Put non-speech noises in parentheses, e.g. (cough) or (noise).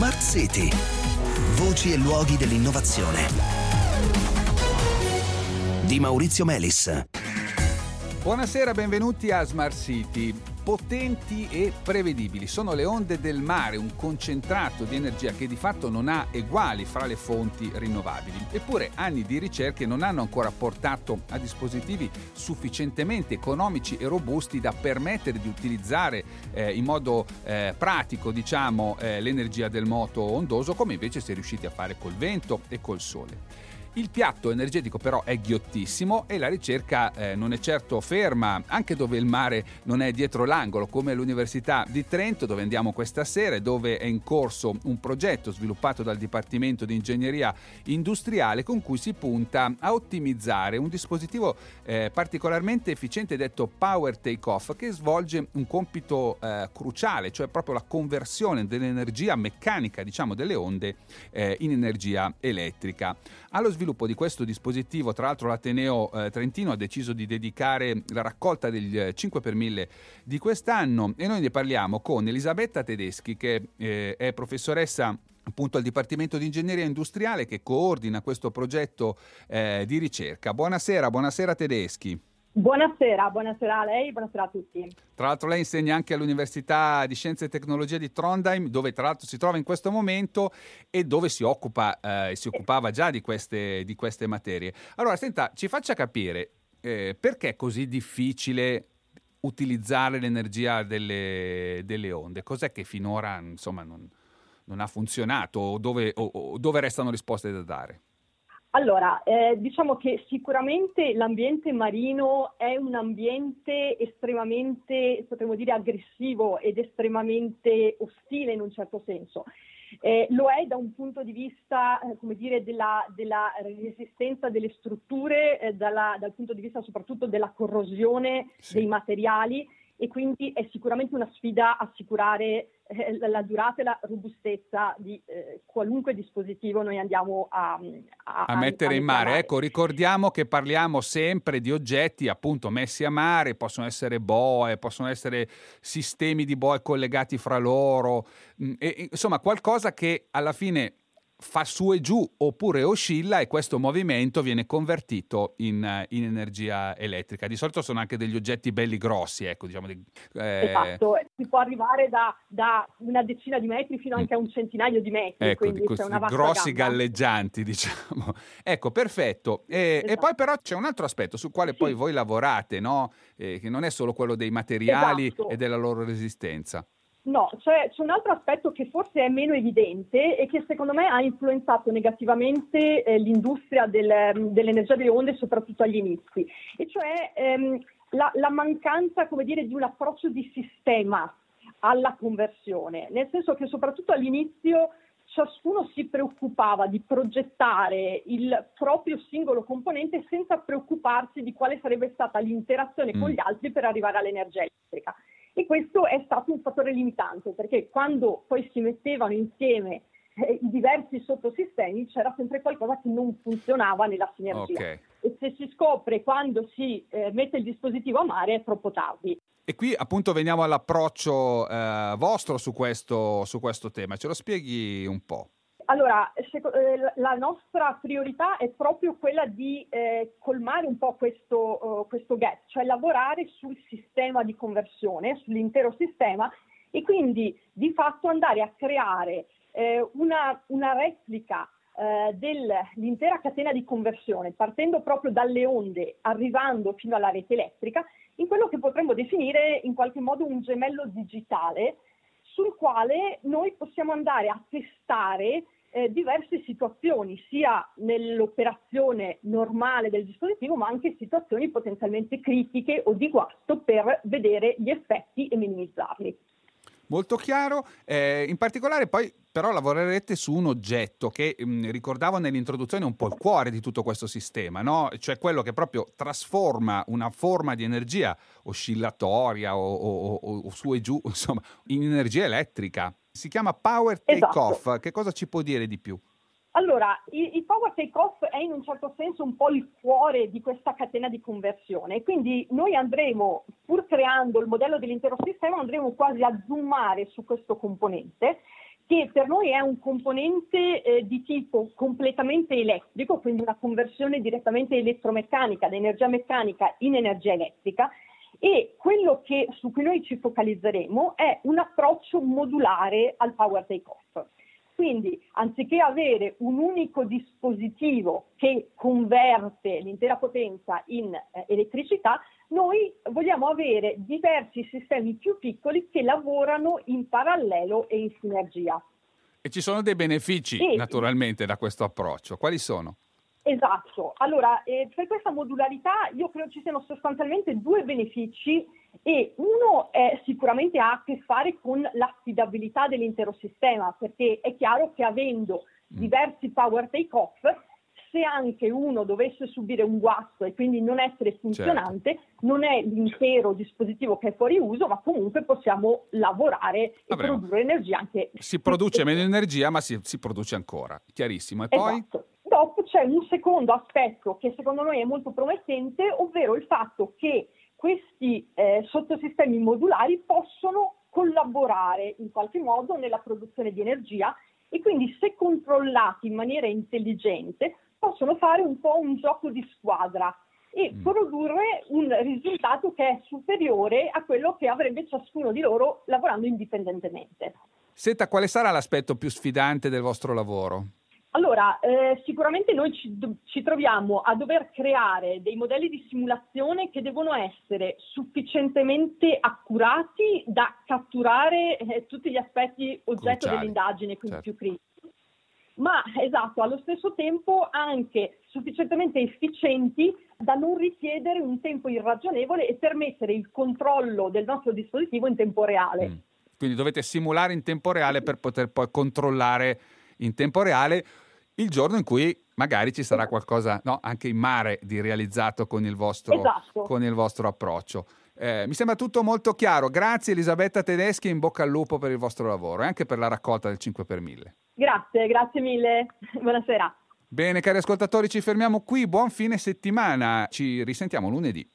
Smart City. Voci e luoghi dell'innovazione. Di Maurizio Melis. Buonasera, benvenuti a Smart City. Potenti e prevedibili sono le onde del mare, un concentrato di energia che di fatto non ha eguali fra le fonti rinnovabili. Eppure anni di ricerche non hanno ancora portato a dispositivi sufficientemente economici e robusti da permettere di utilizzare eh, in modo eh, pratico diciamo, eh, l'energia del moto ondoso come invece si è riusciti a fare col vento e col sole. Il piatto energetico però è ghiottissimo e la ricerca eh, non è certo ferma, anche dove il mare non è dietro l'angolo, come l'Università di Trento, dove andiamo questa sera e dove è in corso un progetto sviluppato dal Dipartimento di Ingegneria Industriale con cui si punta a ottimizzare un dispositivo eh, particolarmente efficiente detto Power Takeoff che svolge un compito eh, cruciale, cioè proprio la conversione dell'energia meccanica, diciamo, delle onde eh, in energia elettrica. Allo sviluppo di questo dispositivo, tra l'altro l'Ateneo eh, Trentino ha deciso di dedicare la raccolta del 5 per 1000 di quest'anno e noi ne parliamo con Elisabetta Tedeschi che eh, è professoressa appunto al Dipartimento di Ingegneria Industriale che coordina questo progetto eh, di ricerca. Buonasera, buonasera Tedeschi. Buonasera, buonasera a lei, buonasera a tutti. Tra l'altro lei insegna anche all'Università di Scienze e Tecnologie di Trondheim, dove tra l'altro si trova in questo momento e dove si occupa eh, si occupava già di queste, di queste, materie. Allora, senta, ci faccia capire eh, perché è così difficile utilizzare l'energia delle, delle, onde? Cos'è che finora insomma, non, non ha funzionato o dove, o, o dove restano risposte da dare? Allora, eh, diciamo che sicuramente l'ambiente marino è un ambiente estremamente, potremmo dire, aggressivo ed estremamente ostile in un certo senso. Eh, lo è da un punto di vista, eh, come dire, della, della, resistenza delle strutture, eh, dalla, dal punto di vista soprattutto della corrosione sì. dei materiali e quindi è sicuramente una sfida assicurare eh, la durata e la robustezza di eh, qualunque dispositivo noi andiamo a, a, a mettere a in mare. Ecco, ricordiamo che parliamo sempre di oggetti appunto messi a mare, possono essere boe, possono essere sistemi di boe collegati fra loro, mm, e, insomma qualcosa che alla fine fa su e giù oppure oscilla e questo movimento viene convertito in, in, energia elettrica. Di solito sono anche degli oggetti belli grossi, ecco, diciamo. Di, eh... Esatto, si può arrivare da, da, una decina di metri fino anche a un centinaio di metri. Ecco, di questi grossi gamba. galleggianti, (laughs) diciamo. ecco, perfetto. E, esatto. e, poi però c'è un altro aspetto sul quale sì. poi voi lavorate, no? eh, che non è solo quello dei materiali esatto. e della loro resistenza. No, cioè, c'è un altro aspetto che forse è meno evidente e che secondo me ha influenzato negativamente eh, l'industria del, dell'energia delle onde, soprattutto agli inizi, e cioè ehm, la, la, mancanza, come dire, di un approccio di sistema alla conversione, nel senso che soprattutto all'inizio ciascuno si preoccupava di progettare il proprio singolo componente senza preoccuparsi di quale sarebbe stata l'interazione mm. con gli altri per arrivare all'energia elettrica. E questo è stato un fattore limitante, perché quando poi si mettevano insieme eh, i diversi sottosistemi c'era sempre qualcosa che non funzionava nella sinergia. Okay. E se si scopre quando si eh, mette il dispositivo a mare è troppo tardi. E qui appunto veniamo all'approccio eh, vostro su questo, su questo tema, ce lo spieghi un po'? Allora, eh, la nostra priorità è proprio quella di eh, colmare un po' questo, uh, questo, gap, cioè lavorare sul sistema di conversione, sull'intero sistema e quindi di fatto andare a creare eh, una, una, replica eh, dell'intera catena di conversione, partendo proprio dalle onde, arrivando fino alla rete elettrica, in quello che potremmo definire in qualche modo un gemello digitale sul quale noi possiamo andare a testare eh, diverse situazioni, sia nell'operazione normale del dispositivo, ma anche situazioni potenzialmente critiche o di guasto per vedere gli effetti e minimizzarli. Molto chiaro, eh, in particolare poi però lavorerete su un oggetto che mh, mm, ricordavo nell'introduzione un po' il cuore di tutto questo sistema, no? cioè quello che proprio trasforma una forma di energia oscillatoria o, o, o, o su e giù, (laughs) insomma, in energia elettrica. Si chiama Power Takeoff, esatto. che cosa ci può dire di più? Allora, il, il Power Takeoff è in un certo senso un po' il cuore di questa catena di conversione, quindi noi andremo, pur creando il modello dell'intero sistema, andremo quasi a zoomare su questo componente che per noi è un componente eh, di tipo completamente elettrico, quindi una conversione direttamente elettromeccanica, da energia meccanica in energia elettrica, e quello che, su cui noi ci focalizzeremo è un approccio modulare al power take-off. Quindi, anziché avere un unico dispositivo che converte l'intera potenza in eh, elettricità, noi vogliamo avere diversi sistemi più piccoli che lavorano in parallelo e in sinergia. E ci sono dei benefici sì. naturalmente da questo approccio. Quali sono? Esatto, allora eh, per questa modularità io credo ci siano sostanzialmente due benefici e uno è, sicuramente ha a che fare con l'affidabilità dell'intero sistema perché è chiaro che avendo mm. diversi power take-off se anche uno dovesse subire un guasto e quindi non essere funzionante, certo. non è l'intero dispositivo che è fuori uso, ma comunque possiamo lavorare e Avremo. produrre energia anche. Si produce meno energia, ma si, si produce ancora. Chiarissimo. E poi? Dopo c'è un secondo aspetto che secondo noi è molto promettente, ovvero il fatto che questi eh, sottosistemi modulari possono collaborare in qualche modo nella produzione di energia e quindi se controllati in maniera intelligente possono fare un po' un gioco di squadra e mm. produrre un risultato che è superiore a quello che avrebbe ciascuno di loro lavorando indipendentemente. Senta, quale sarà l'aspetto più sfidante del vostro lavoro? Allora, eh, sicuramente noi ci, ci, troviamo a dover creare dei modelli di simulazione che devono essere sufficientemente accurati da catturare eh, tutti gli aspetti oggetto Cruciali. dell'indagine, quindi certo. più critici ma esatto, allo stesso tempo anche sufficientemente efficienti da non richiedere un tempo irragionevole e permettere il controllo del nostro dispositivo in tempo reale. Mm. Quindi dovete simulare in tempo reale per poter poi controllare in tempo reale il giorno in cui magari ci sarà qualcosa no, anche in mare di realizzato con il vostro, esatto. con il vostro approccio. Eh, mi sembra tutto molto chiaro. Grazie Elisabetta Tedeschi in bocca al lupo per il vostro lavoro e anche per la raccolta del 5 per 1000. Grazie, grazie mille. (laughs) Buonasera. Bene, cari ascoltatori, ci fermiamo qui. Buon fine settimana. Ci risentiamo lunedì.